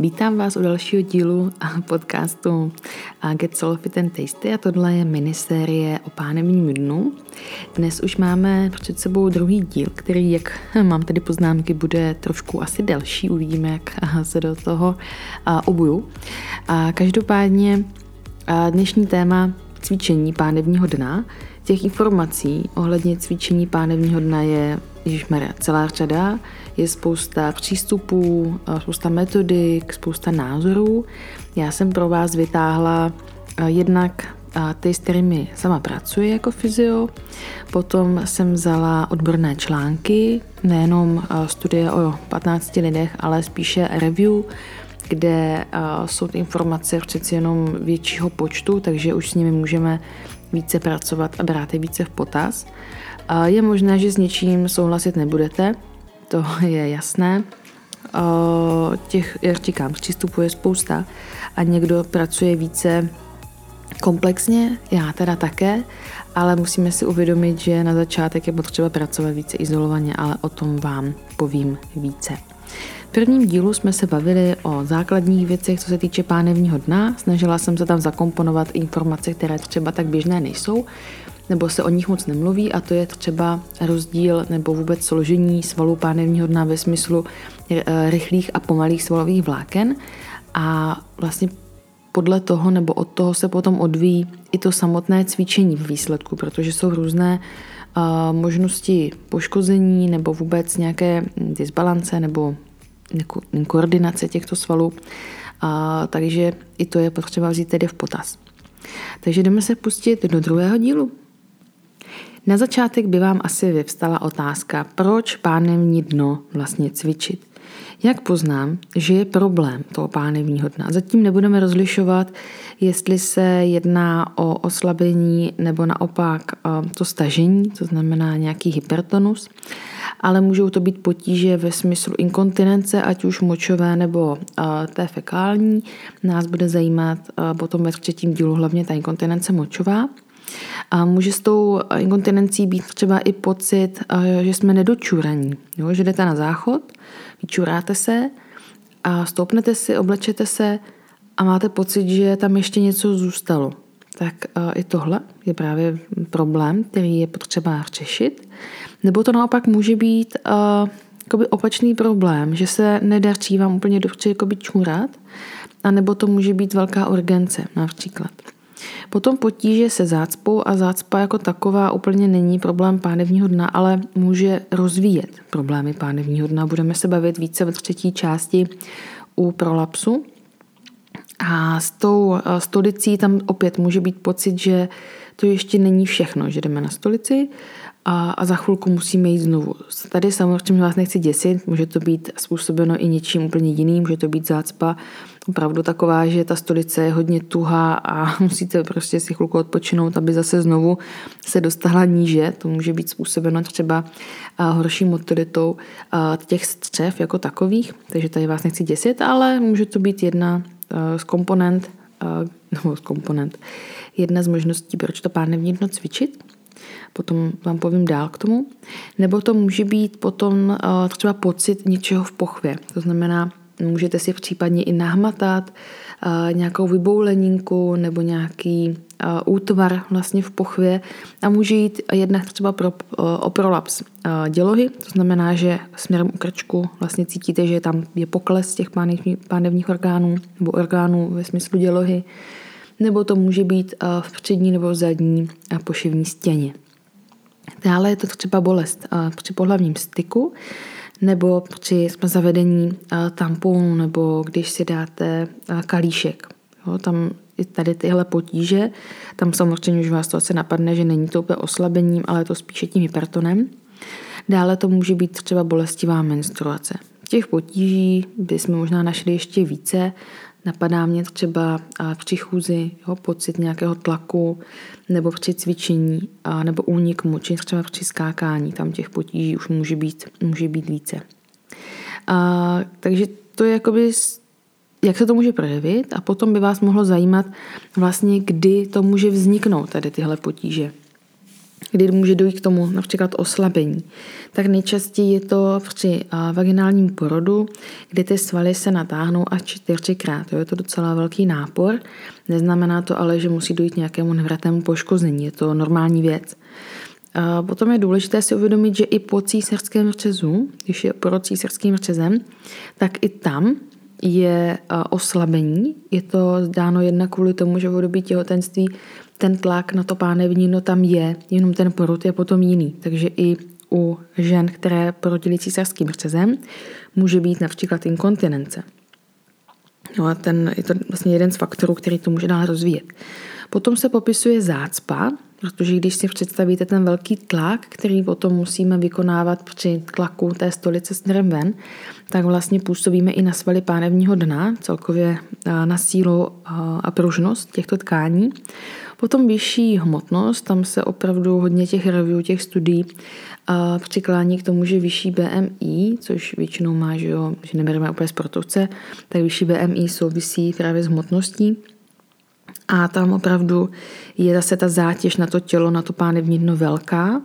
Vítám vás u dalšího dílu podcastu Get Soul Fit and Tasty a tohle je minisérie o pánevním dnu. Dnes už máme před sebou druhý díl, který, jak mám tady poznámky, bude trošku asi delší, uvidíme, jak se do toho obuju. Každopádně dnešní téma cvičení pánevního dna. Těch informací ohledně cvičení pánevního dna je Ježišmarja, celá řada, je spousta přístupů, spousta metodik, spousta názorů. Já jsem pro vás vytáhla jednak ty, s kterými sama pracuji jako fyzio. Potom jsem vzala odborné články, nejenom studie o 15 lidech, ale spíše review, kde jsou ty informace přeci jenom většího počtu, takže už s nimi můžeme více pracovat a brát je více v potaz. Je možné, že s něčím souhlasit nebudete, to je jasné. Těch, jak říkám, přístupů je spousta a někdo pracuje více komplexně, já teda také, ale musíme si uvědomit, že na začátek je potřeba pracovat více izolovaně, ale o tom vám povím více. V prvním dílu jsme se bavili o základních věcech, co se týče pánevního dna. Snažila jsem se tam zakomponovat informace, které třeba tak běžné nejsou, nebo se o nich moc nemluví a to je třeba rozdíl nebo vůbec složení svalů pánevního dna ve smyslu eh, rychlých a pomalých svalových vláken a vlastně podle toho nebo od toho se potom odvíjí i to samotné cvičení v výsledku, protože jsou různé uh, možnosti poškození nebo vůbec nějaké disbalance nebo koordinace těchto svalů. Uh, takže i to je potřeba vzít tedy v potaz. Takže jdeme se pustit do druhého dílu. Na začátek by vám asi vyvstala otázka, proč pánevní dno vlastně cvičit. Jak poznám, že je problém toho pánevního dna? Zatím nebudeme rozlišovat, jestli se jedná o oslabení nebo naopak to stažení, to znamená nějaký hypertonus, ale můžou to být potíže ve smyslu inkontinence, ať už močové nebo té fekální. Nás bude zajímat potom ve třetím dílu hlavně ta inkontinence močová. A může s tou inkontinencí být třeba i pocit, že jsme nedočuraní. Jo? Že jdete na záchod, vyčuráte se a stoupnete si, oblečete se a máte pocit, že tam ještě něco zůstalo. Tak i tohle je právě problém, který je potřeba řešit. Nebo to naopak může být uh, opačný problém, že se nedaří vám úplně dobře čurat, a nebo to může být velká urgence například. Potom potíže se zácpou a zácpa jako taková úplně není problém pánevního dna, ale může rozvíjet problémy pánevního dna. Budeme se bavit více ve třetí části u prolapsu. A s tou stolicí tam opět může být pocit, že to ještě není všechno, že jdeme na stolici a, a za chvilku musíme jít znovu. Tady samozřejmě vás nechci děsit, může to být způsobeno i něčím úplně jiným, může to být zácpa opravdu taková, že ta stolice je hodně tuhá a musíte prostě si chvilku odpočinout, aby zase znovu se dostala níže. To může být způsobeno třeba horší motoritou těch střev jako takových, takže tady vás nechci děsit, ale může to být jedna z komponent, nebo z komponent, jedna z možností, proč to pánevní dno cvičit potom vám povím dál k tomu. Nebo to může být potom třeba pocit něčeho v pochvě. To znamená, Můžete si případně i nahmatat nějakou vybouleninku nebo nějaký uh, útvar vlastně v pochvě a může jít jednak třeba pro, uh, o prolaps dělohy, to znamená, že směrem u krčku vlastně cítíte, že tam je pokles těch pánevních, orgánů nebo orgánů ve smyslu dělohy, nebo to může být v přední nebo v zadní pošivní stěně. Dále je to třeba bolest při pohlavním styku, nebo při zavedení tamponu, nebo když si dáte kalíšek. Jo, tam i tady tyhle potíže, tam samozřejmě už vás to asi napadne, že není to úplně oslabením, ale je to spíše tím hypertonem. Dále to může být třeba bolestivá menstruace. Těch potíží bychom možná našli ještě více, Napadá mě třeba při chůzi jo, pocit nějakého tlaku nebo při cvičení a, nebo únik moči, třeba při skákání. Tam těch potíží už může být, může být více. A, takže to je jakoby, jak se to může projevit a potom by vás mohlo zajímat vlastně, kdy to může vzniknout, tady tyhle potíže. Kdy může dojít k tomu například oslabení. Tak nejčastěji je to při vaginálním porodu, kdy ty svaly se natáhnou až čtyřikrát. To je to docela velký nápor. Neznamená to ale, že musí dojít nějakému nevratnému poškození. Je to normální věc. A potom je důležité si uvědomit, že i po císařském řezu, když je porod císařským řezem, tak i tam je oslabení. Je to zdáno jednak kvůli tomu, že v období těhotenství ten tlak na to pánevníno tam je, jenom ten porod je potom jiný. Takže i u žen, které porodily císařským řezem, může být například inkontinence. No a ten, je to vlastně jeden z faktorů, který to může dál rozvíjet. Potom se popisuje zácpa, protože když si představíte ten velký tlak, který potom musíme vykonávat při tlaku té stolice směrem ven, tak vlastně působíme i na svaly pánevního dna, celkově na sílu a pružnost těchto tkání. Potom vyšší hmotnost, tam se opravdu hodně těch review, těch studií a přiklání k tomu, že vyšší BMI, což většinou má, že, jo, že nebereme úplně sportovce, tak vyšší BMI souvisí právě s hmotností. A tam opravdu je zase ta zátěž na to tělo, na to pánevní dno velká.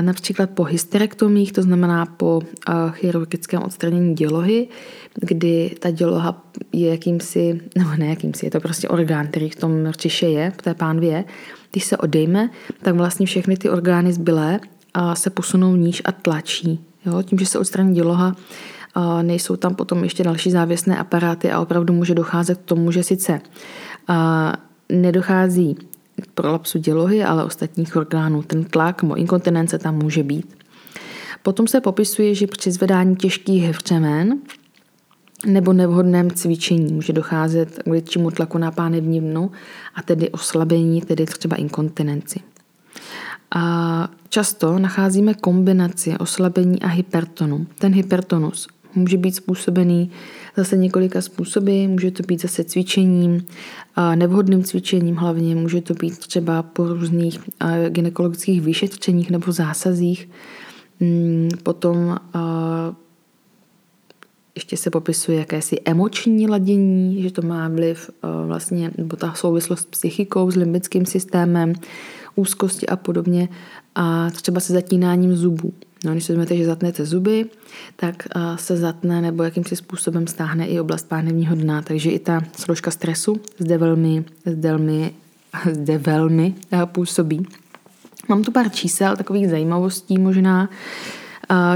Například po hysterektomích, to znamená po chirurgickém odstranění dělohy, kdy ta děloha je jakýmsi, nebo ne jakýmsi, je to prostě orgán, který v tom čiše je, v té pánvě, když se odejme, tak vlastně všechny ty orgány zbylé se posunou níž a tlačí. Jo? Tím, že se odstraní děloha, nejsou tam potom ještě další závěsné aparáty a opravdu může docházet k tomu, že sice nedochází k prolapsu dělohy, ale ostatních orgánů. Ten tlak nebo inkontinence tam může být. Potom se popisuje, že při zvedání těžkých hřemen nebo nevhodném cvičení může docházet k většímu tlaku na pánevní dnu a tedy oslabení, tedy třeba inkontinenci. A často nacházíme kombinaci oslabení a hypertonu. Ten hypertonus může být způsobený zase několika způsoby. Může to být zase cvičením, nevhodným cvičením hlavně, může to být třeba po různých gynekologických vyšetřeních nebo zásazích. Mm, potom ještě se popisuje jakési emoční ladění, že to má vliv vlastně, nebo ta souvislost s psychikou, s limbickým systémem, úzkosti a podobně a třeba se zatínáním zubů. No, když si vezmete, že zatnete zuby, tak se zatne nebo jakýmsi způsobem stáhne i oblast pánevního dna, takže i ta složka stresu zde velmi, zde velmi, zde velmi působí. Mám tu pár čísel, takových zajímavostí možná,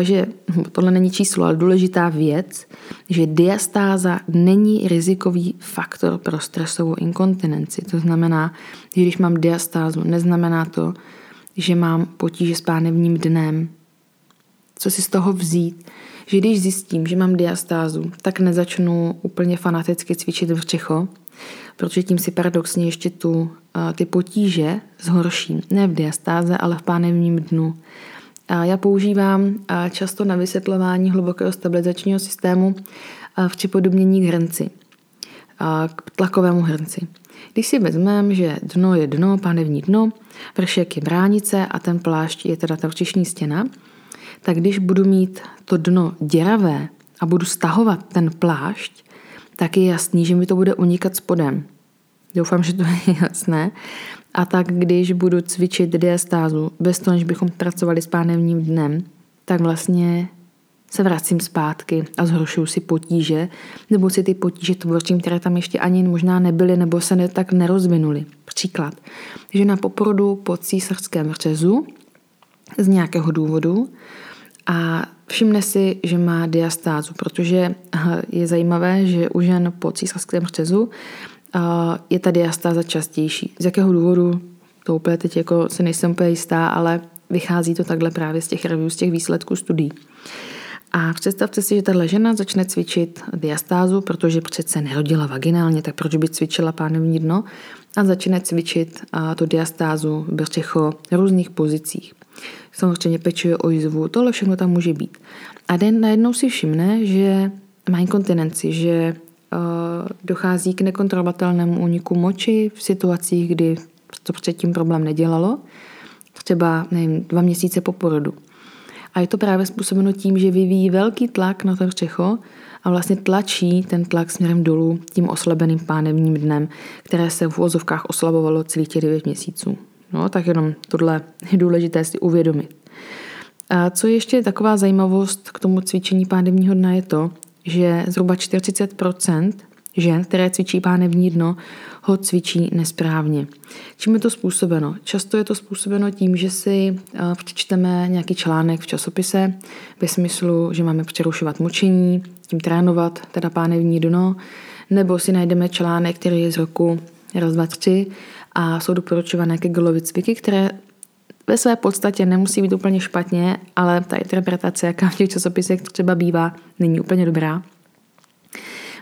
že tohle není číslo, ale důležitá věc, že diastáza není rizikový faktor pro stresovou inkontinenci. To znamená, že když mám diastázu, neznamená to, že mám potíže s pánevním dnem. Co si z toho vzít? Že když zjistím, že mám diastázu, tak nezačnu úplně fanaticky cvičit v Čecho, protože tím si paradoxně ještě tu, ty potíže zhorším. Ne v diastáze, ale v pánevním dnu. A já používám často na vysvětlování hlubokého stabilizačního systému v připodobnění k hrnci, k tlakovému hrnci. Když si vezmeme, že dno je dno, pánevní dno, vršek je bránice a ten plášť je teda ta stěna, tak když budu mít to dno děravé a budu stahovat ten plášť, tak je jasný, že mi to bude unikat spodem. Doufám, že to je jasné. A tak když budu cvičit diastázu bez toho, než bychom pracovali s pánevním dnem, tak vlastně se vracím zpátky a zhoršuju si potíže, nebo si ty potíže tvořím, které tam ještě ani možná nebyly, nebo se ne, tak nerozvinuly. Příklad. Že na poporodu po císařském řezu z nějakého důvodu a všimne si, že má diastázu, protože je zajímavé, že u žen po císařském řezu je ta diastáza častější. Z jakého důvodu, to úplně teď jako se nejsem úplně jistá, ale vychází to takhle právě z těch review, z těch výsledků studií. A představte si, že tahle žena začne cvičit diastázu, protože přece nerodila vaginálně, tak proč by cvičila pánevní dno a začne cvičit tu diastázu v v různých pozicích. Samozřejmě pečuje o jizvu, tohle všechno tam může být. A den najednou si všimne, že má inkontinenci, že dochází k nekontrolovatelnému úniku moči v situacích, kdy to předtím problém nedělalo, třeba nevím, dva měsíce po porodu. A je to právě způsobeno tím, že vyvíjí velký tlak na to břecho a vlastně tlačí ten tlak směrem dolů tím oslabeným pánevním dnem, které se v úvozovkách oslabovalo celých těch 9 měsíců. No, tak jenom tohle je důležité si uvědomit. A co je ještě taková zajímavost k tomu cvičení pánevního dna je to, že zhruba 40% žen, které cvičí pánevní dno, ho cvičí nesprávně. Čím je to způsobeno? Často je to způsobeno tím, že si eh, přečteme nějaký článek v časopise ve smyslu, že máme přerušovat močení, tím trénovat teda pánevní dno, nebo si najdeme článek, který je z roku raz, dva, tři a jsou doporučované Kegelovy cviky, které ve své podstatě nemusí být úplně špatně, ale ta interpretace, jaká v těch časopisech třeba bývá, není úplně dobrá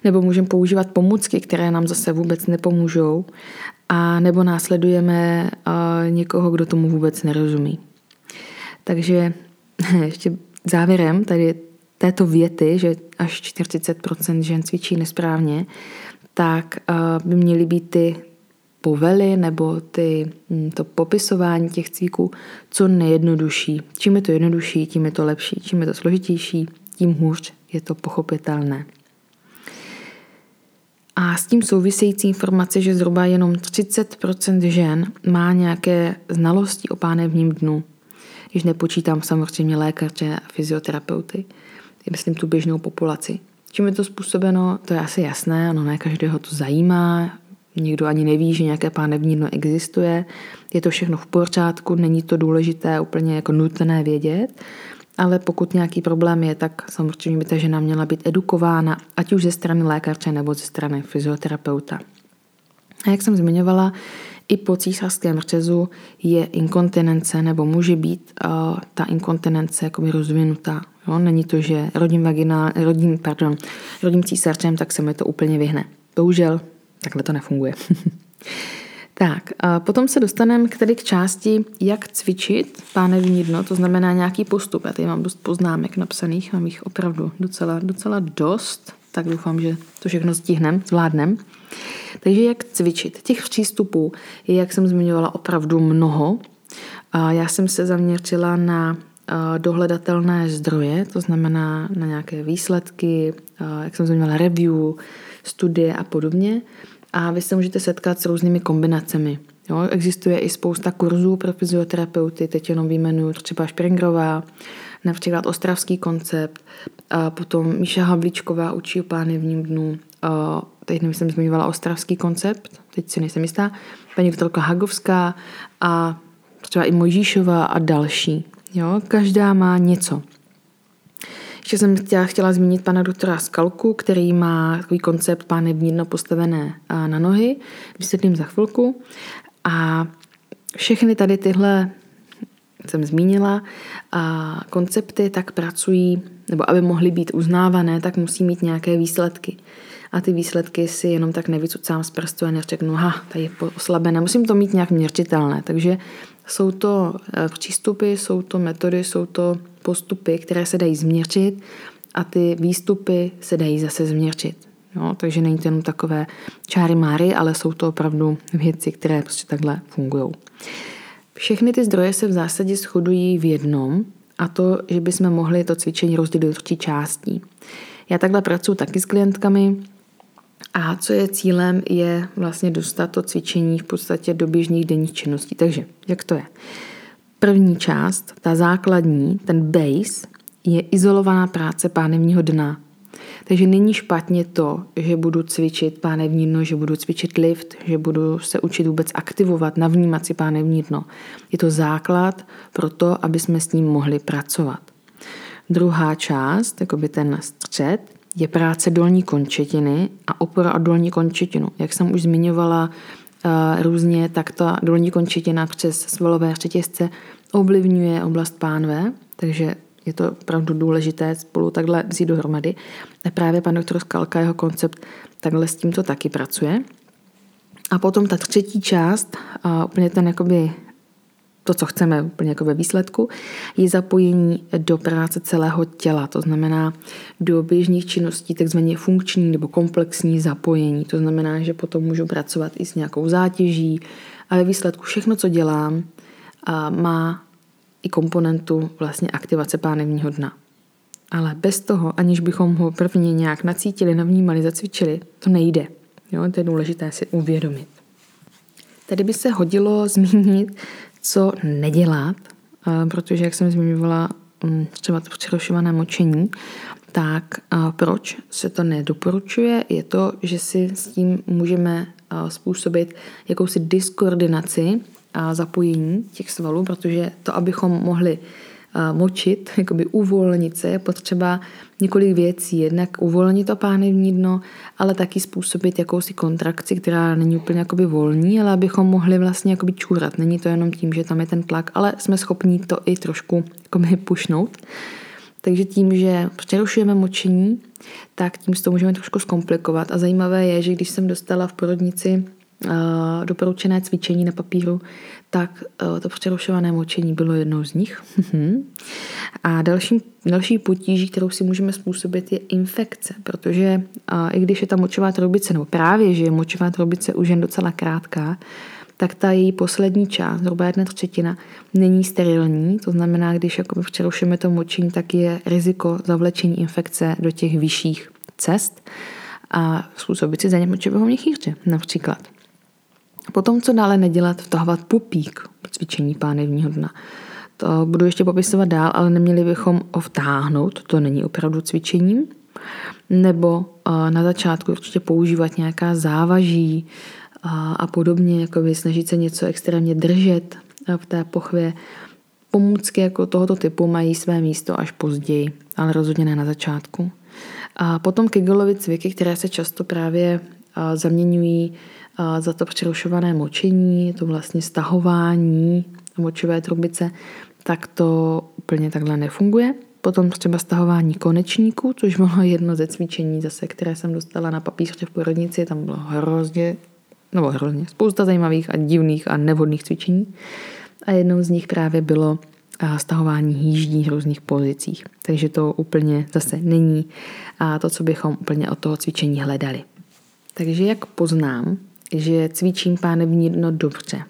nebo můžeme používat pomůcky, které nám zase vůbec nepomůžou, a nebo následujeme někoho, kdo tomu vůbec nerozumí. Takže ještě závěrem tady této věty, že až 40% žen cvičí nesprávně, tak by měly být ty povely nebo ty, hm, to popisování těch cvíků co nejjednodušší. Čím je to jednodušší, tím je to lepší. Čím je to složitější, tím hůř je to pochopitelné. A s tím související informace, že zhruba jenom 30% žen má nějaké znalosti o pánevním dnu, když nepočítám samozřejmě lékaře a fyzioterapeuty, myslím tu běžnou populaci. Čím je to způsobeno, to je asi jasné, ano, ne každého to zajímá, nikdo ani neví, že nějaké pánevní dno existuje, je to všechno v pořádku, není to důležité, úplně jako nutné vědět, ale pokud nějaký problém je, tak samozřejmě by ta žena měla být edukována, ať už ze strany lékaře nebo ze strany fyzioterapeuta. A jak jsem zmiňovala, i po císařském řezu je inkontinence nebo může být uh, ta inkontinence jakoby rozvinutá. Jo? Není to, že rodím, vaginál, rodím, pardon, rodím císařem, tak se mi to úplně vyhne. Bohužel takhle to nefunguje. Tak, a potom se dostaneme k tedy k části, jak cvičit pánevní dno, to znamená nějaký postup. Já tady mám dost poznámek napsaných, mám jich opravdu docela, docela dost, tak doufám, že to všechno stihneme, zvládneme. Takže jak cvičit? Těch přístupů je, jak jsem zmiňovala, opravdu mnoho. A já jsem se zaměřila na dohledatelné zdroje, to znamená na nějaké výsledky, jak jsem zmiňovala, review, studie a podobně a vy se můžete setkat s různými kombinacemi. Jo, existuje i spousta kurzů pro fyzioterapeuty, teď jenom výjmenuju třeba Špringrová, například Ostravský koncept, a potom Míša Havlíčková učí o pánevním dnu, a teď nevím, jsem zmiňovala Ostravský koncept, teď si nejsem jistá, paní doktorka Hagovská a třeba i Mojžíšová a další. Jo, každá má něco. Ještě jsem chtěla, chtěla zmínit pana doktora Skalku, který má takový koncept pánevní dno postavené na nohy. Vysvětlím za chvilku. A všechny tady tyhle jsem zmínila, a koncepty tak pracují, nebo aby mohly být uznávané, tak musí mít nějaké výsledky. A ty výsledky si jenom tak nevycucám z prstu a neřeknu, ha, tady je oslabené. Musím to mít nějak měřitelné. Takže jsou to eh, přístupy, jsou to metody, jsou to postupy, které se dají změřit a ty výstupy se dají zase změřit. No, takže není to jenom takové čáry máry, ale jsou to opravdu věci, které prostě takhle fungují. Všechny ty zdroje se v zásadě shodují v jednom, a to, že bychom mohli to cvičení rozdělit do tří částí. Já takhle pracuji taky s klientkami a co je cílem, je vlastně dostat to cvičení v podstatě do běžných denních činností. Takže, jak to je? První část, ta základní, ten base, je izolovaná práce pánevního dna. Takže není špatně to, že budu cvičit pánevní dno, že budu cvičit lift, že budu se učit vůbec aktivovat, navnímat si pánevní dno. Je to základ pro to, aby jsme s ním mohli pracovat. Druhá část, by ten střed, je práce dolní končetiny a opora o dolní končetinu. Jak jsem už zmiňovala uh, různě, tak ta dolní končetina přes svalové řetězce ovlivňuje oblast pánve, takže je to opravdu důležité spolu takhle vzít dohromady. A právě pan doktor Skalka, jeho koncept, takhle s tímto taky pracuje. A potom ta třetí část, a úplně ten jakoby to, co chceme úplně jako ve výsledku, je zapojení do práce celého těla, to znamená do běžných činností, takzvaně funkční nebo komplexní zapojení. To znamená, že potom můžu pracovat i s nějakou zátěží a ve výsledku všechno, co dělám, má i komponentu vlastně aktivace pánevního dna. Ale bez toho, aniž bychom ho prvně nějak nacítili, navnímali, zacvičili, to nejde. Jo, to je důležité si uvědomit. Tady by se hodilo zmínit, co nedělat, protože, jak jsem zmiňovala, mm, třeba to přerušované močení, tak proč se to nedoporučuje, je to, že si s tím můžeme způsobit jakousi diskoordinaci a zapojení těch svalů, protože to, abychom mohli močit, jakoby uvolnit se, je potřeba několik věcí. Jednak uvolnit to pánevní dno, ale taky způsobit jakousi kontrakci, která není úplně jakoby volní, ale abychom mohli vlastně jakoby čůrat. Není to jenom tím, že tam je ten tlak, ale jsme schopni to i trošku jakoby pušnout. Takže tím, že přerušujeme močení, tak tím si to můžeme trošku zkomplikovat. A zajímavé je, že když jsem dostala v porodnici doporučené cvičení na papíru, tak to přerušované močení bylo jednou z nich. a další, další potíží, kterou si můžeme způsobit, je infekce, protože i když je ta močová troubice, nebo právě, že je močová troubice už jen docela krátká, tak ta její poslední část, zhruba jedna třetina, není sterilní. To znamená, když jako přerušíme to močení, tak je riziko zavlečení infekce do těch vyšších cest a způsobit si za ně močového měchýře například. Potom, co dále nedělat, vtahovat pupík po cvičení pánevního dna. To budu ještě popisovat dál, ale neměli bychom ho vtáhnout, to není opravdu cvičením. Nebo na začátku určitě používat nějaká závaží a podobně, jako by snažit se něco extrémně držet v té pochvě. Pomůcky jako tohoto typu mají své místo až později, ale rozhodně ne na začátku. A potom Kegelovy cviky, které se často právě zaměňují za to přerušované močení, to vlastně stahování močové trubice, tak to úplně takhle nefunguje. Potom třeba stahování konečníků, což bylo jedno ze cvičení zase, které jsem dostala na papíře v porodnici, tam bylo hrozně, nebo hrozně, spousta zajímavých a divných a nevhodných cvičení. A jednou z nich právě bylo stahování hýždí v různých pozicích. Takže to úplně zase není to, co bychom úplně od toho cvičení hledali. Takže jak poznám, že cvičím pánevní dno dobře.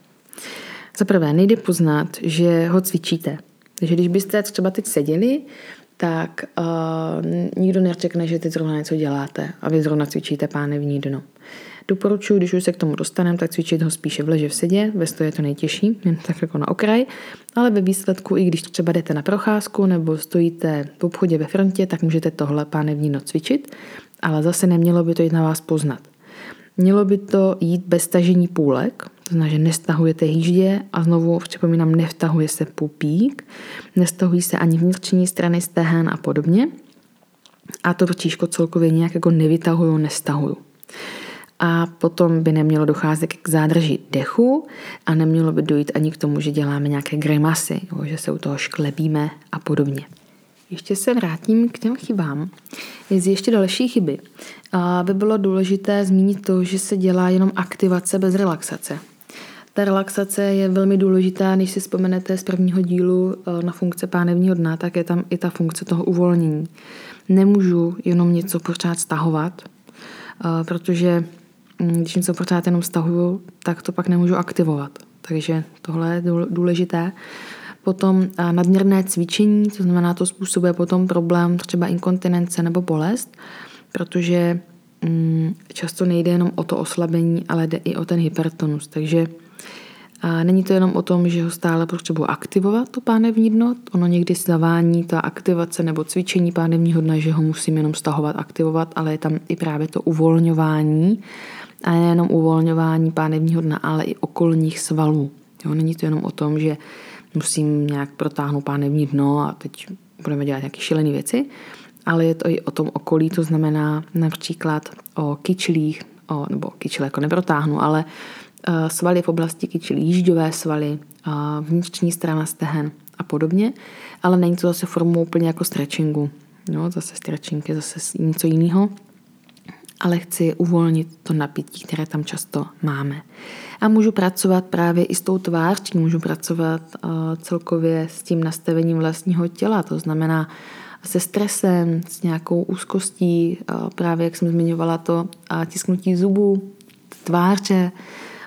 Za prvé, nejde poznat, že ho cvičíte. Takže když byste třeba teď seděli, tak uh, nikdo neřekne, že teď zrovna něco děláte a vy zrovna cvičíte pánevní dno. Doporučuji, když už se k tomu dostaneme, tak cvičit ho spíše v leže v sedě, ve stoje je to nejtěžší, jen tak jako na okraj, ale ve výsledku, i když třeba jdete na procházku nebo stojíte v obchodě ve frontě, tak můžete tohle pánevní dno cvičit, ale zase nemělo by to jít na vás poznat. Mělo by to jít bez tažení půlek, to znamená, že nestahujete hýždě a znovu připomínám, nevtahuje se pupík, nestahují se ani vnitřní strany stehen a podobně. A to vříško celkově nějak jako nevytahuju, nestahuju. A potom by nemělo docházet k zádrži dechu a nemělo by dojít ani k tomu, že děláme nějaké grimasy, že se u toho šklebíme a podobně. Ještě se vrátím k těm chybám. Je ještě další chyby. By bylo důležité zmínit to, že se dělá jenom aktivace bez relaxace. Ta relaxace je velmi důležitá, když si vzpomenete z prvního dílu e, na funkce pánevního dna, tak je tam i ta funkce toho uvolnění. Nemůžu jenom něco pořád stahovat, e, protože mm, když něco pořád jenom stahuju, tak to pak nemůžu aktivovat. Takže tohle je důležité. Potom nadměrné cvičení, to znamená, to způsobuje potom problém třeba inkontinence nebo bolest, protože mm, často nejde jenom o to oslabení, ale jde i o ten hypertonus. Takže a není to jenom o tom, že ho stále potřebuji aktivovat, to pánevní dno, ono někdy zavání ta aktivace nebo cvičení pánevního dna, že ho musím jenom stahovat, aktivovat, ale je tam i právě to uvolňování a nejenom uvolňování pánevního dna, ale i okolních svalů. Jo, není to jenom o tom, že musím nějak protáhnout pánevní dno a teď budeme dělat nějaké šílené věci, ale je to i o tom okolí, to znamená například o kyčlích, o, nebo kyčle jako neprotáhnu, ale uh, svaly v oblasti kyčlí, jížďové svaly, uh, vnitřní strana stehen a podobně, ale není to zase formou úplně jako stretchingu. No, zase stretching je zase něco jiného, ale chci uvolnit to napětí, které tam často máme. A můžu pracovat právě i s tou tváří, můžu pracovat uh, celkově s tím nastavením vlastního těla, to znamená se stresem, s nějakou úzkostí, uh, právě jak jsem zmiňovala to uh, tisknutí zubů, tváře,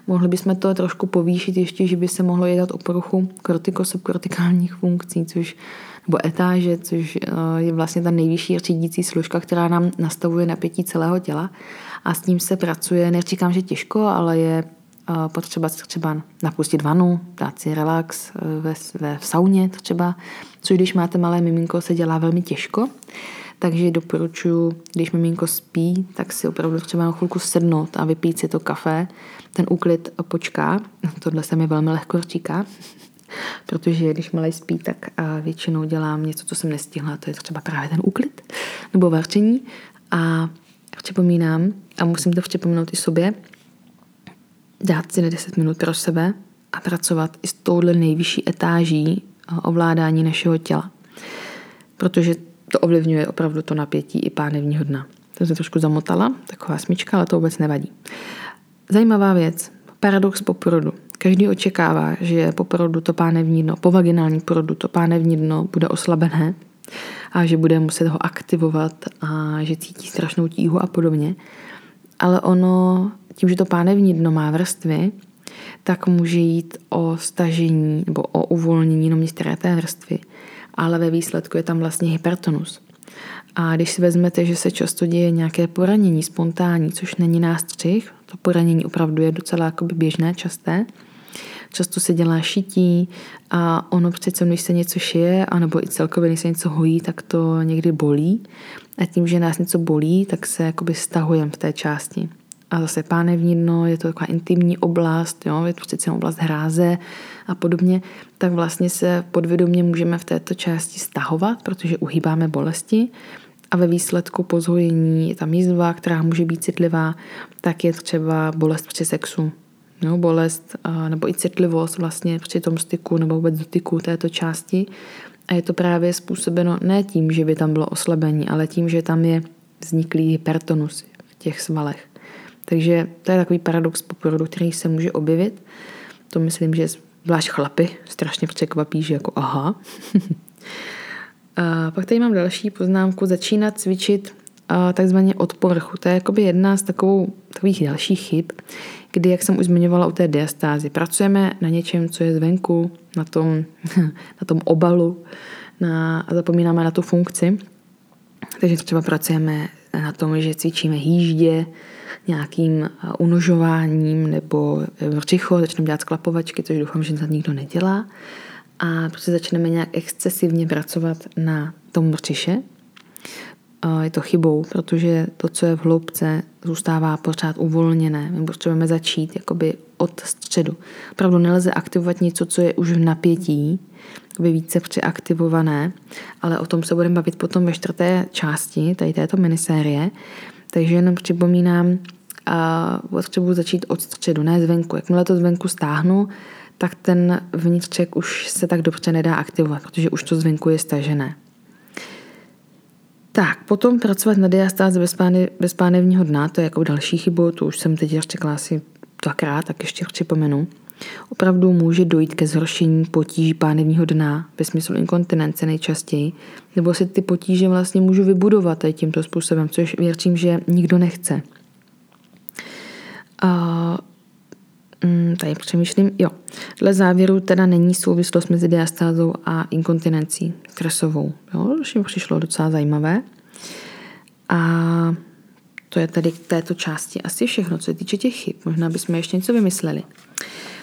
Mohli bychom to trošku povýšit ještě, že by se mohlo jednat o poruchu kortikosubkortikálních funkcí, což nebo etáže, což je vlastně ta nejvyšší řídící složka, která nám nastavuje napětí celého těla a s tím se pracuje, neříkám, že těžko, ale je potřeba třeba napustit vanu, dát si relax ve, ve v sauně třeba, což když máte malé miminko, se dělá velmi těžko. Takže doporučuji, když miminko spí, tak si opravdu třeba na chvilku sednout a vypít si to kafe. Ten úklid počká. Tohle se mi velmi lehko říká, protože když malý spí, tak většinou dělám něco, co jsem nestihla. To je třeba právě ten úklid nebo varčení. A připomínám, a musím to připomenout i sobě, dát si na 10 minut pro sebe a pracovat i s touhle nejvyšší etáží ovládání našeho těla. Protože to ovlivňuje opravdu to napětí i pánevního dna. To se trošku zamotala, taková smyčka, ale to vůbec nevadí. Zajímavá věc. Paradox po porodu. Každý očekává, že po porodu to pánevní dno, po vaginální porodu to pánevní dno bude oslabené a že bude muset ho aktivovat a že cítí strašnou tíhu a podobně. Ale ono, tím, že to pánevní dno má vrstvy, tak může jít o stažení nebo o uvolnění jenom některé té vrstvy ale ve výsledku je tam vlastně hypertonus. A když si vezmete, že se často děje nějaké poranění spontánní, což není nástřih, to poranění opravdu je docela jakoby běžné, časté, často se dělá šití a ono přece, když se něco šije, anebo i celkově, když se něco hojí, tak to někdy bolí. A tím, že nás něco bolí, tak se jakoby stahujeme v té části. A zase pánevní dno, je to taková intimní oblast, jo, je to přece oblast hráze a podobně, tak vlastně se podvědomě můžeme v této části stahovat, protože uhýbáme bolesti a ve výsledku po zhojení je tam jízva, která může být citlivá, tak je třeba bolest při sexu. No, bolest nebo i citlivost vlastně při tom styku nebo vůbec dotyku této části. A je to právě způsobeno ne tím, že by tam bylo oslabení, ale tím, že tam je vzniklý hypertonus v těch svalech. Takže to je takový paradox po porodu, který se může objevit. To myslím, že zvlášť chlapy strašně překvapí, že jako aha. a pak tady mám další poznámku, začínat cvičit takzvaně od povrchu. To je jakoby jedna z takovou, takových dalších chyb, kdy, jak jsem už zmiňovala u té diastázy, pracujeme na něčem, co je zvenku, na tom, na tom obalu na, a zapomínáme na tu funkci. Takže třeba pracujeme na tom, že cvičíme hýždě, nějakým unožováním nebo vrčicho, eh, začneme dělat sklapovačky, což doufám, že to nikdo nedělá. A prostě začneme nějak excesivně pracovat na tom vrčiše. Je to chybou, protože to, co je v hloubce, zůstává pořád uvolněné. My potřebujeme začít jakoby od středu. Opravdu nelze aktivovat něco, co je už v napětí, jakoby více přeaktivované, ale o tom se budeme bavit potom ve čtvrté části tady této minisérie. Takže jenom připomínám, a potřebuji začít od středu, ne zvenku. Jakmile to zvenku stáhnu, tak ten vnitřek už se tak dobře nedá aktivovat, protože už to zvenku je stažené. Tak, potom pracovat na diastáze bez, pány, bez pánevního dna, to je jako další chybu, to už jsem teď řekla asi dvakrát, tak ještě připomenu. Opravdu může dojít ke zhoršení potíží pánevního dna ve smyslu inkontinence nejčastěji, nebo si ty potíže vlastně můžu vybudovat tady tímto způsobem, což věřím, že nikdo nechce. A mm, tady přemýšlím, jo. Dle závěru teda není souvislost mezi diastázou a inkontinencí stresovou. Jo, což mi přišlo docela zajímavé. A to je tady k této části asi všechno, co se týče těch chyb. Možná bychom ještě něco vymysleli.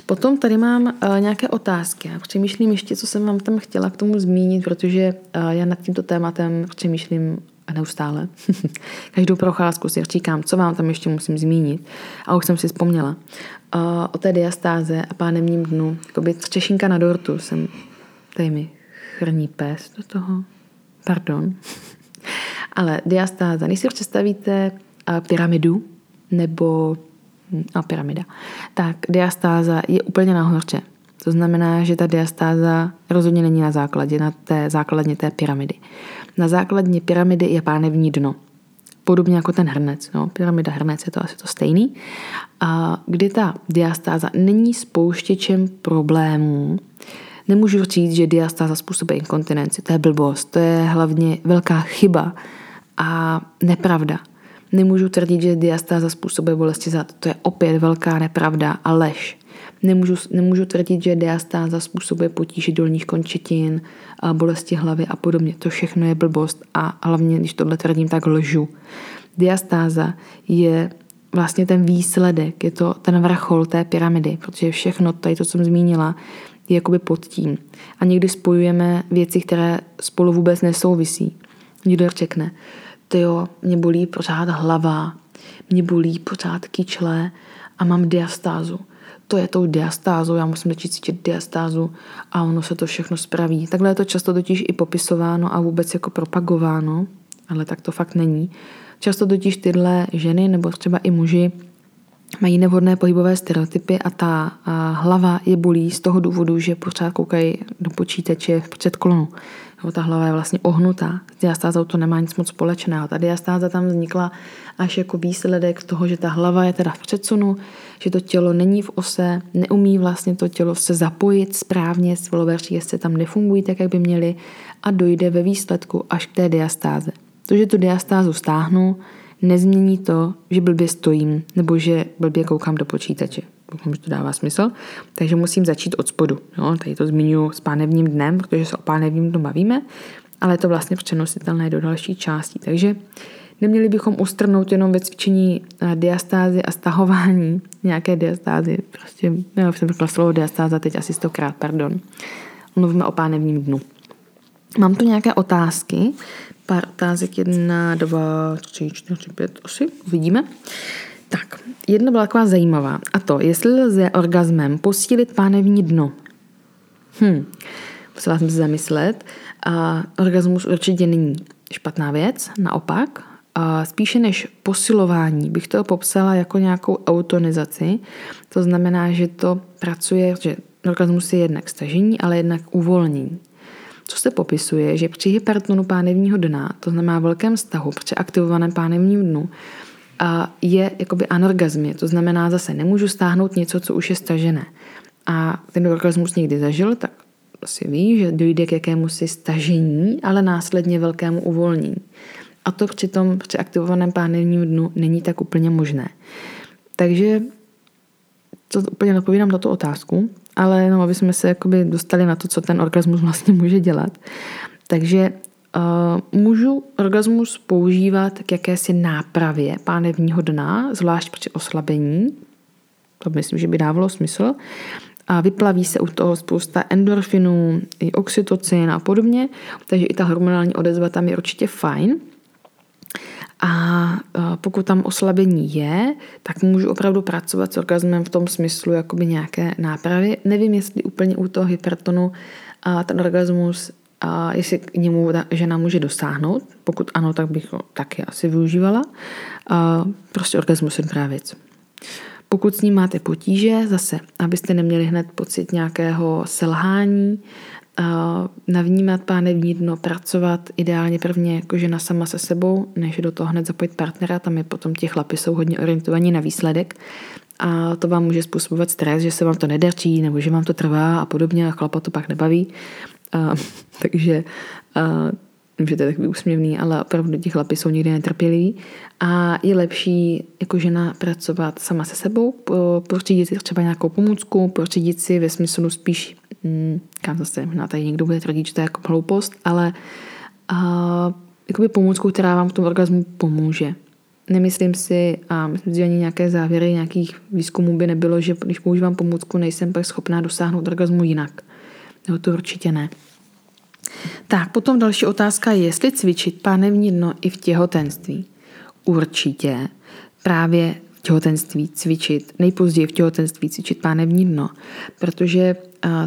Potom tady mám uh, nějaké otázky. Já přemýšlím ještě, co jsem vám tam chtěla k tomu zmínit, protože uh, já nad tímto tématem přemýšlím neustále. Každou procházku si říkám, co vám tam ještě musím zmínit. A už jsem si vzpomněla. O té diastáze a pánemním dnu. Jakoby třešinka na dortu jsem... Tady mi chrní pes do toho. Pardon. Ale diastáza. Když si představíte uh, pyramidu nebo a pyramida, tak diastáza je úplně nahoře. To znamená, že ta diastáza rozhodně není na základě, na té základně té pyramidy. Na základně pyramidy je pánevní dno. Podobně jako ten hrnec. No, pyramida hrnec je to asi to stejný. A kdy ta diastáza není spouštěčem problémů, nemůžu říct, že diastáza způsobuje inkontinenci. To je blbost. To je hlavně velká chyba a nepravda. Nemůžu tvrdit, že diastáza způsobuje bolesti zad. To je opět velká nepravda a lež. Nemůžu, nemůžu tvrdit, že diastáza způsobuje potíže dolních končetin, bolesti hlavy a podobně. To všechno je blbost a hlavně, když tohle tvrdím, tak lžu. Diastáza je vlastně ten výsledek, je to ten vrchol té pyramidy, protože všechno tady to, co jsem zmínila, je jakoby pod tím. A někdy spojujeme věci, které spolu vůbec nesouvisí. Někdo řekne, ty jo, mě bolí pořád hlava, mě bolí pořád kyčle a mám diastázu. To je tou diastázou, já musím začít cítit diastázu a ono se to všechno spraví. Takhle je to často totiž i popisováno a vůbec jako propagováno, ale tak to fakt není. Často totiž tyhle ženy nebo třeba i muži mají nevhodné pohybové stereotypy a ta hlava je bolí z toho důvodu, že pořád koukají do počítače v předklonu. Jo, ta hlava je vlastně ohnutá. S diastázou to nemá nic moc společného. Ta diastáza tam vznikla až jako výsledek toho, že ta hlava je teda v předsunu, že to tělo není v ose, neumí vlastně to tělo se zapojit správně, svalové se tam nefungují tak, jak by měly a dojde ve výsledku až k té diastáze. To, že tu diastázu stáhnu, nezmění to, že blbě stojím nebo že blbě koukám do počítače. Doufám, že to dává smysl. Takže musím začít od spodu. Jo, tady to zmiňuji s pánevním dnem, protože se o pánevním dnu bavíme, ale je to vlastně přenositelné do další části. Takže neměli bychom ustrnout jenom ve cvičení eh, diastázy a stahování nějaké diastázy. Prostě, já jsem řekla slovo diastáza teď asi stokrát, pardon. Mluvíme o pánevním dnu. Mám tu nějaké otázky, pár otázek, jedna, dva, tři, čtyři, pět, asi, uvidíme. Tak, jedna byla taková zajímavá, a to, jestli lze orgasmem posílit pánevní dno. Hm, musela jsem se zamyslet. A orgasmus určitě není špatná věc, naopak. A spíše než posilování bych to popsala jako nějakou autonizaci. To znamená, že to pracuje, že orgasmus je jednak stažení, ale jednak uvolnění co se popisuje, že při hypertonu pánevního dna, to znamená velkém stahu, při aktivovaném pánevním dnu, je jakoby anorgazmě, to znamená zase nemůžu stáhnout něco, co už je stažené. A ten orgasmus někdy zažil, tak asi ví, že dojde k jakému si stažení, ale následně velkému uvolnění. A to při tom při aktivovaném pánevním dnu není tak úplně možné. Takže to úplně odpovídám na tu otázku ale jenom aby jsme se jakoby dostali na to, co ten orgasmus vlastně může dělat. Takže můžu orgasmus používat k jakési nápravě pánevního dna, zvlášť při oslabení. To myslím, že by dávalo smysl. A vyplaví se u toho spousta endorfinů, i oxytocin a podobně, takže i ta hormonální odezva tam je určitě fajn. A pokud tam oslabení je, tak můžu opravdu pracovat s orgasmem v tom smyslu jakoby nějaké nápravy. Nevím, jestli úplně u toho hypertonu a ten orgasmus, a jestli k němu ta žena může dosáhnout. Pokud ano, tak bych ho taky asi využívala. A prostě orgasmus je dobrá věc. Pokud s ním máte potíže, zase, abyste neměli hned pocit nějakého selhání, navnímat pánevní dno, pracovat ideálně prvně jako žena sama se sebou, než do toho hned zapojit partnera, tam je potom ti chlapi jsou hodně orientovaní na výsledek a to vám může způsobovat stres, že se vám to nedaří nebo že vám to trvá a podobně a chlapa to pak nebaví. A, takže a, že to je takový úsměvný, ale opravdu ti chlapi jsou někdy netrpěliví. A je lepší jako žena pracovat sama se sebou, pořídit si třeba nějakou pomůcku, pořídit si ve smyslu spíš, hm, kam zase, možná tady někdo bude tvrdit, že to je jako hloupost, ale a, jakoby pomůcku, která vám v tom orgazmu pomůže. Nemyslím si, a myslím si, že ani nějaké závěry nějakých výzkumů by nebylo, že když používám pomůcku, nejsem pak schopná dosáhnout orgazmu jinak. No to určitě ne. Tak, potom další otázka je, jestli cvičit pánevní dno i v těhotenství. Určitě právě v těhotenství cvičit, nejpozději v těhotenství cvičit pánevní dno, protože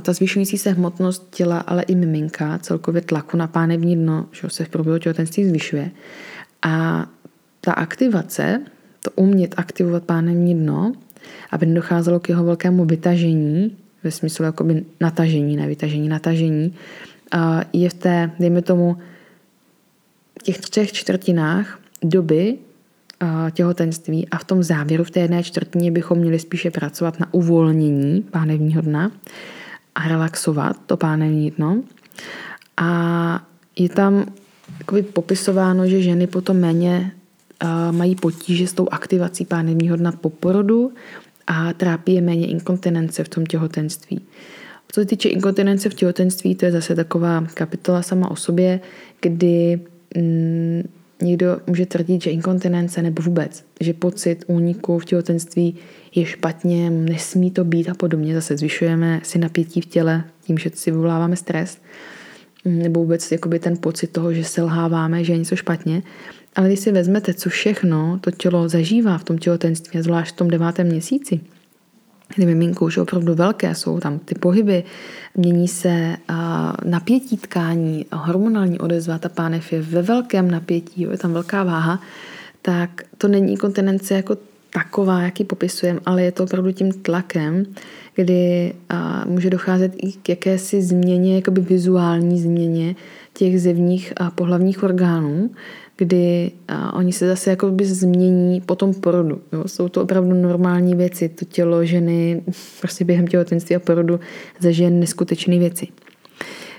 ta zvyšující se hmotnost těla, ale i miminka, celkově tlaku na pánevní dno, že se v průběhu těhotenství zvyšuje. A ta aktivace, to umět aktivovat pánevní dno, aby nedocházelo k jeho velkému vytažení, ve smyslu jakoby natažení, ne vytažení, natažení, je v té, dejme tomu, těch třech čtvrtinách doby těhotenství a v tom závěru v té jedné čtvrtině bychom měli spíše pracovat na uvolnění pánevního dna a relaxovat to pánevní dno. A je tam jakoby popisováno, že ženy potom méně mají potíže s tou aktivací pánevního dna po porodu a trápí je méně inkontinence v tom těhotenství. Co se týče inkontinence v těhotenství, to je zase taková kapitola sama o sobě, kdy mm, někdo může tvrdit, že inkontinence nebo vůbec, že pocit úniku v těhotenství je špatně, nesmí to být a podobně. Zase zvyšujeme si napětí v těle tím, že si vyvoláváme stres nebo vůbec jakoby ten pocit toho, že selháváme, že je něco špatně. Ale když si vezmete, co všechno to tělo zažívá v tom těhotenství, zvlášť v tom devátém měsíci, kdy miminko už opravdu velké, jsou tam ty pohyby, mění se napětí tkání, hormonální odezva, ta pánev je ve velkém napětí, je tam velká váha, tak to není kontinence jako taková, jaký popisujeme, ale je to opravdu tím tlakem, kdy může docházet i k jakési změně, jakoby vizuální změně těch zevních a pohlavních orgánů, kdy oni se zase jakoby změní po tom porodu. Jo? Jsou to opravdu normální věci. To tělo ženy prostě během těhotenství a porodu zažije neskutečné věci.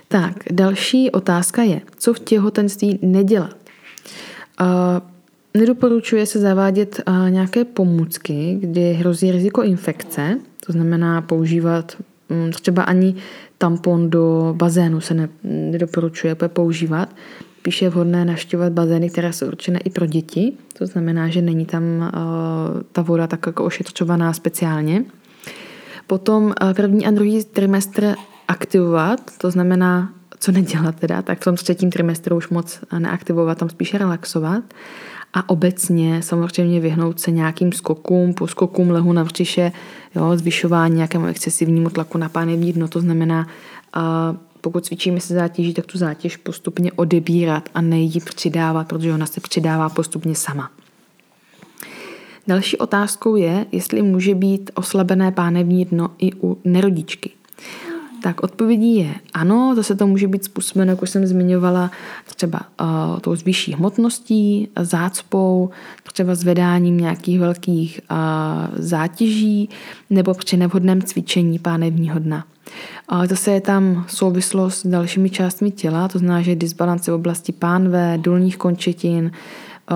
Tak, další otázka je, co v těhotenství nedělat. Nedoporučuje se zavádět nějaké pomůcky, kdy hrozí riziko infekce, to znamená používat mm, třeba ani tampon do bazénu se ne, nedoporučuje používat. Píše je vhodné navštěvovat bazény, které jsou určené i pro děti. To znamená, že není tam uh, ta voda tak jako ošetřovaná speciálně. Potom uh, první a druhý trimestr aktivovat, to znamená, co nedělat teda, tak v tom třetím trimestru už moc neaktivovat, tam spíše relaxovat a obecně samozřejmě vyhnout se nějakým skokům, po skokům lehu na vřiše, jo, zvyšování nějakému excesivnímu tlaku na pánevní dno, to znamená, a pokud cvičíme se zátěží, tak tu zátěž postupně odebírat a nejí přidávat, protože ona se přidává postupně sama. Další otázkou je, jestli může být oslabené pánevní dno i u nerodičky. Tak odpovědí je ano, zase to může být způsobeno, jak už jsem zmiňovala, třeba uh, tou vyšší hmotností, zácpou, třeba zvedáním nějakých velkých uh, zátěží nebo při nevhodném cvičení pánevního dna. Uh, zase je tam souvislost s dalšími částmi těla, to znamená, že disbalance v oblasti pánve, dolních končetin,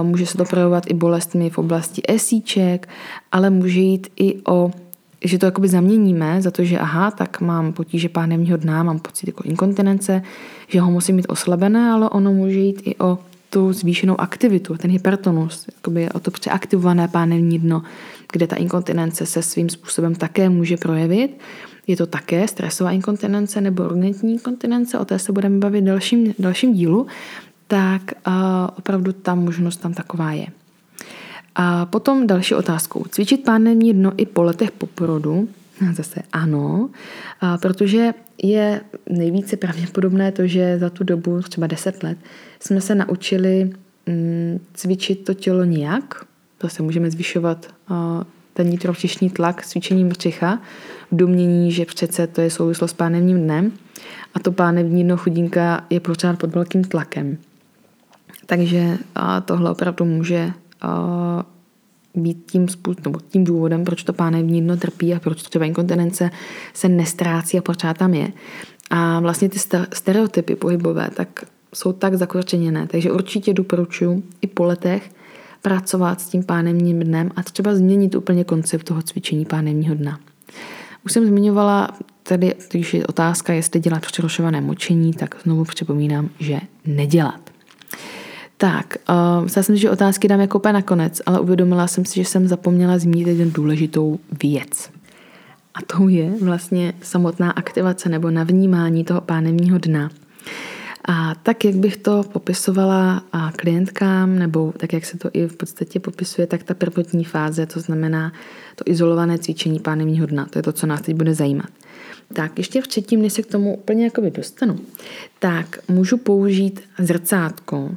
může se to projevovat i bolestmi v oblasti esíček, ale může jít i o že to jakoby zaměníme za to, že aha, tak mám potíže pánevního dna, mám pocit jako inkontinence, že ho musím mít oslabené, ale ono může jít i o tu zvýšenou aktivitu, ten hypertonus, jakoby o to přeaktivované pánevní dno, kde ta inkontinence se svým způsobem také může projevit. Je to také stresová inkontinence nebo urgentní inkontinence, o té se budeme bavit v dalším, dalším dílu, tak uh, opravdu ta možnost tam taková je. A potom další otázkou. Cvičit pánevní dno i po letech po porodu? Zase ano, a protože je nejvíce pravděpodobné to, že za tu dobu, třeba 10 let, jsme se naučili mm, cvičit to tělo nijak. Zase můžeme zvyšovat ten nitrobřišní tlak cvičením břicha, v domění, že přece to je souvislost s pánevním dnem a to pánevní dno chudinka je pořád pod velkým tlakem. Takže tohle opravdu může být tím, nebo tím důvodem, proč to pánevní dno trpí a proč třeba inkontinence se nestrácí a pořád tam je. A vlastně ty stereotypy pohybové tak jsou tak zakorčeněné, takže určitě doporučuji i po letech pracovat s tím pánevním dnem a třeba změnit úplně koncept toho cvičení pánevního dna. Už jsem zmiňovala tady, když je otázka, jestli dělat přerušované močení, tak znovu připomínám, že nedělat. Tak, uh, myslela jsem, že otázky dám jako úplně nakonec, ale uvědomila jsem si, že jsem zapomněla zmínit jeden důležitou věc. A to je vlastně samotná aktivace nebo navnímání toho pánevního dna. A tak, jak bych to popisovala klientkám, nebo tak, jak se to i v podstatě popisuje, tak ta prvotní fáze, to znamená to izolované cvičení pánevního dna, to je to, co nás teď bude zajímat. Tak ještě v třetím, než se k tomu úplně jakoby dostanu, tak můžu použít zrcátko,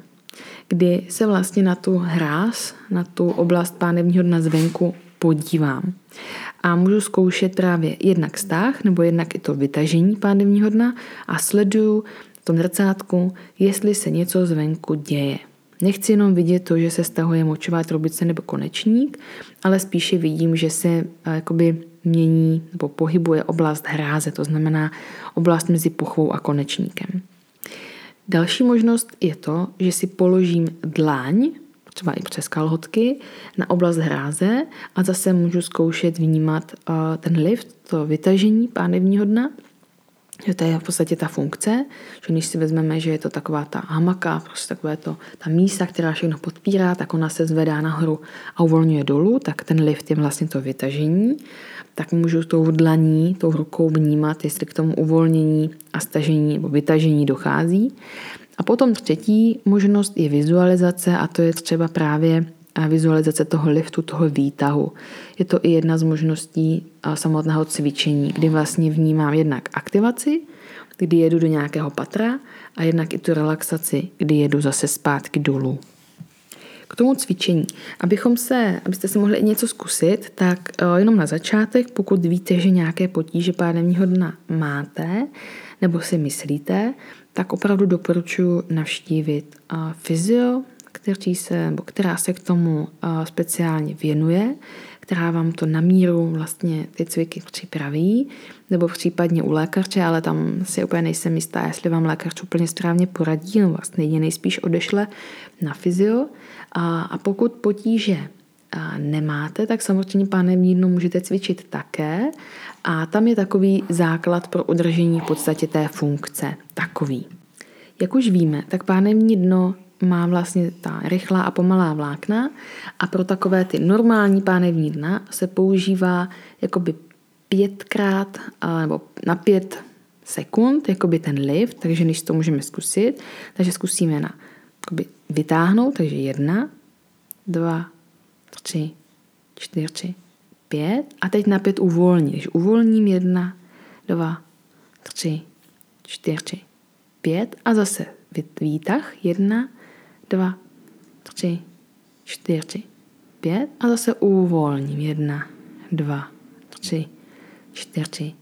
kdy se vlastně na tu hráz, na tu oblast pánevního dna zvenku podívám. A můžu zkoušet právě jednak stáh, nebo jednak i to vytažení pánevního dna a sleduju tom zrcátku, jestli se něco zvenku děje. Nechci jenom vidět to, že se stahuje močová trubice nebo konečník, ale spíše vidím, že se eh, jakoby mění nebo pohybuje oblast hráze, to znamená oblast mezi pochvou a konečníkem. Další možnost je to, že si položím dlaň, třeba i přes kalhotky, na oblast hráze a zase můžu zkoušet vnímat ten lift, to vytažení pánevního dna že to je v podstatě ta funkce, že když si vezmeme, že je to taková ta hamaka, prostě takové to, ta mísa, která všechno podpírá, tak ona se zvedá nahoru a uvolňuje dolů, tak ten lift je vlastně to vytažení, tak můžu tou dlaní, tou rukou vnímat, jestli k tomu uvolnění a stažení nebo vytažení dochází. A potom třetí možnost je vizualizace a to je třeba právě vizualizace toho liftu, toho výtahu. Je to i jedna z možností samotného cvičení, kdy vlastně vnímám jednak aktivaci, kdy jedu do nějakého patra a jednak i tu relaxaci, kdy jedu zase zpátky dolů. K tomu cvičení. Abychom se, abyste se mohli něco zkusit, tak jenom na začátek, pokud víte, že nějaké potíže pádemního dna máte, nebo si myslíte, tak opravdu doporučuji navštívit fyzio, který se, nebo která se k tomu speciálně věnuje, která vám to na míru vlastně ty cviky připraví, nebo případně u lékaře, ale tam si úplně nejsem jistá, jestli vám lékař úplně správně poradí, no vlastně jedině nejspíš odešle na fyzio. A, a pokud potíže a nemáte, tak samozřejmě pánevní dno můžete cvičit také a tam je takový základ pro udržení v podstatě té funkce. Takový. Jak už víme, tak pánevní dno má vlastně ta rychlá a pomalá vlákna a pro takové ty normální pánevní dna se používá jakoby pětkrát nebo na pět sekund, jakoby ten lift, takže než to můžeme zkusit, takže zkusíme na jakoby vytáhnout, takže jedna, dva, tři, čtyři, pět a teď na pět uvolní. Když uvolním jedna, dva, tři, čtyři, pět a zase výtah, jedna, dva, tři, čtyři, pět a zase uvolním. Jedna, dva, tři, čtyři,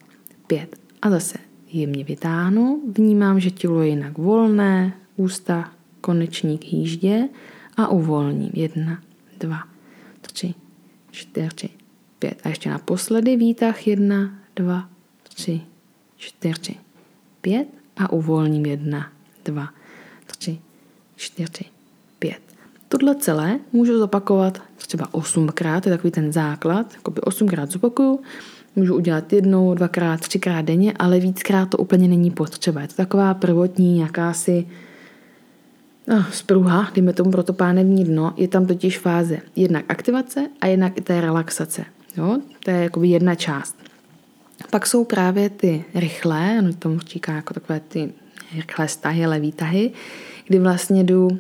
pět a zase jemně vytáhnu. Vnímám, že tělo je jinak volné, ústa, konečník jíždě a uvolním. Jedna, dva, tři, čtyři, pět. A ještě naposledy výtah. Jedna, dva, tři, čtyři, pět a uvolním. Jedna, dva, tři, čtyři. Tohle celé můžu zopakovat třeba osmkrát, to je takový ten základ, jakoby osmkrát zopakuju, můžu udělat jednou, dvakrát, třikrát denně, ale víckrát to úplně není potřeba. Je to taková prvotní jakási no, spruha, dejme tomu pro to pánevní dno, je tam totiž fáze jednak aktivace a jednak i té relaxace. Jo? To je jakoby jedna část. Pak jsou právě ty rychlé, ono tomu říká jako takové ty rychlé stahy, ale výtahy, kdy vlastně jdu uh,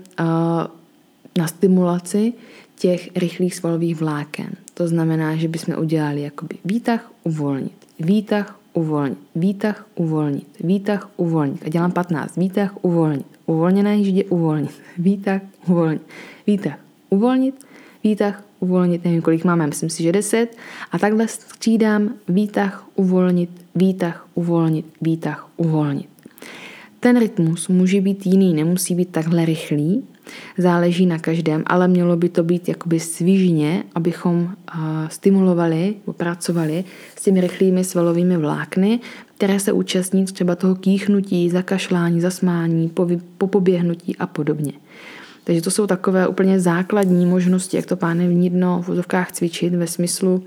na stimulaci těch rychlých svalových vláken. To znamená, že bychom udělali jakoby výtah, uvolnit, výtah, uvolnit, výtah, uvolnit, výtah, uvolnit. A dělám 15. Výtah, uvolnit, uvolněné jíždě, uvolnit, výtah, uvolnit, výtah, uvolnit, výtah, uvolnit, nevím, kolik máme, myslím si, že 10. A takhle střídám výtah, uvolnit, výtah, uvolnit, výtah, uvolnit. Ten rytmus může být jiný, nemusí být takhle rychlý, záleží na každém, ale mělo by to být jakoby svížně, abychom stimulovali, pracovali s těmi rychlými svalovými vlákny, které se účastní třeba toho kýchnutí, zakašlání, zasmání, po, po poběhnutí a podobně. Takže to jsou takové úplně základní možnosti, jak to pánevní dno v úzovkách cvičit ve smyslu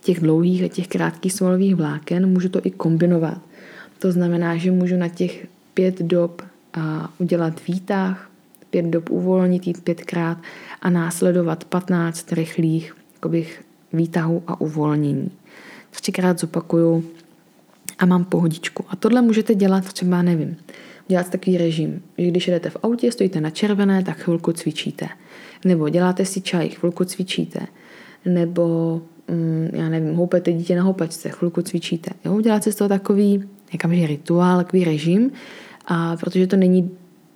těch dlouhých a těch krátkých svalových vláken. Můžu to i kombinovat. To znamená, že můžu na těch pět dob udělat výtah, pět dob uvolnit, jít pětkrát a následovat 15 rychlých jakobych, výtahů a uvolnění. Třikrát zopakuju a mám pohodičku. A tohle můžete dělat třeba, nevím, dělat takový režim, že když jedete v autě, stojíte na červené, tak chvilku cvičíte. Nebo děláte si čaj, chvilku cvičíte. Nebo, mm, já nevím, houpete dítě na houpačce, chvilku cvičíte. Jo? Děláte z toho takový někam, že rituál, takový režim, a protože to není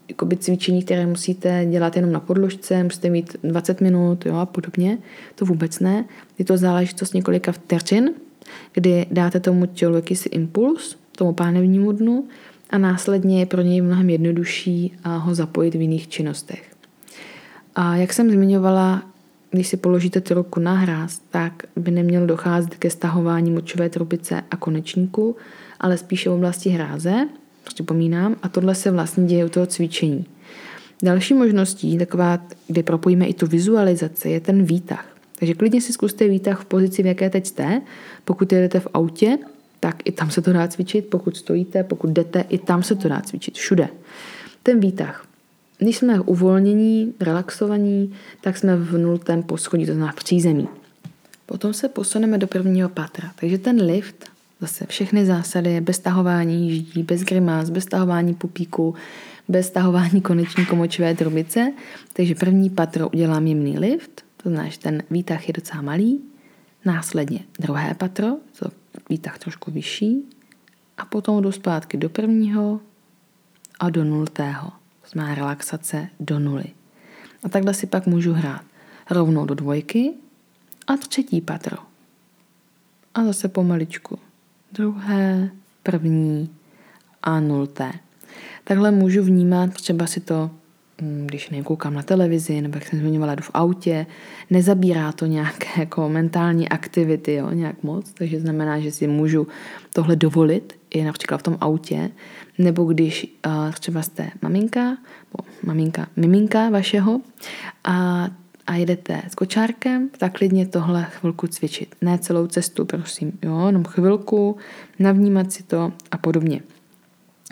jakoby cvičení, které musíte dělat jenom na podložce, musíte mít 20 minut jo, a podobně, to vůbec ne. Je to záležitost několika vteřin, kdy dáte tomu tělu jakýsi impuls, tomu pánevnímu dnu a následně je pro něj mnohem jednodušší ho zapojit v jiných činnostech. A jak jsem zmiňovala, když si položíte ty ruku na hráz, tak by nemělo docházet ke stahování močové trubice a konečníku, ale spíše v oblasti hráze, připomínám, a tohle se vlastně děje u toho cvičení. Další možností, taková, kdy propojíme i tu vizualizaci, je ten výtah. Takže klidně si zkuste výtah v pozici, v jaké teď jste. Pokud jedete v autě, tak i tam se to dá cvičit, pokud stojíte, pokud jdete, i tam se to dá cvičit, všude. Ten výtah. Když jsme uvolnění, relaxovaní, tak jsme v nultém poschodí, to znamená v přízemí. Potom se posuneme do prvního patra. Takže ten lift, zase všechny zásady, bez tahování jíždí, bez grimás, bez tahování pupíku, bez tahování koneční komočové trubice. Takže první patro udělám jemný lift, to znamená, že ten výtah je docela malý. Následně druhé patro, to výtah trošku vyšší. A potom jdu zpátky do prvního a do nultého. To znamená relaxace do nuly. A takhle si pak můžu hrát rovnou do dvojky a třetí patro. A zase pomaličku. Druhé, první a nulté. Takhle můžu vnímat, třeba si to, mm, když nekoukám na televizi, nebo jak jsem zmiňovala, jdu v autě, nezabírá to nějaké jako mentální aktivity, jo, nějak moc, takže znamená, že si můžu tohle dovolit i například v tom autě, nebo když uh, třeba jste maminka, nebo maminka, miminka vašeho a a jedete s kočárkem, tak klidně tohle chvilku cvičit. Ne celou cestu, prosím, jo, jenom chvilku, navnímat si to a podobně.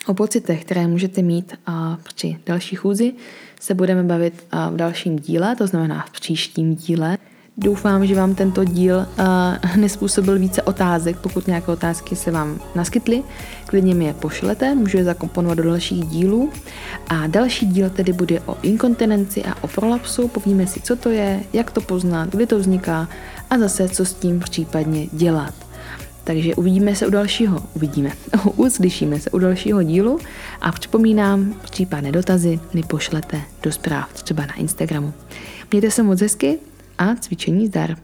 O pocitech, které můžete mít a při další chůzi, se budeme bavit v dalším díle, to znamená v příštím díle. Doufám, že vám tento díl uh, nespůsobil více otázek. Pokud nějaké otázky se vám naskytly, klidně mi je pošlete, můžu je zakomponovat do dalších dílů. A další díl tedy bude o inkontinenci a o prolapsu. Povíme si, co to je, jak to poznat, kdy to vzniká a zase, co s tím případně dělat. Takže uvidíme se u dalšího, uvidíme, uslyšíme se u dalšího dílu a připomínám, případné dotazy mi pošlete do zpráv, třeba na Instagramu. Mějte se moc hezky a cvičení zdar.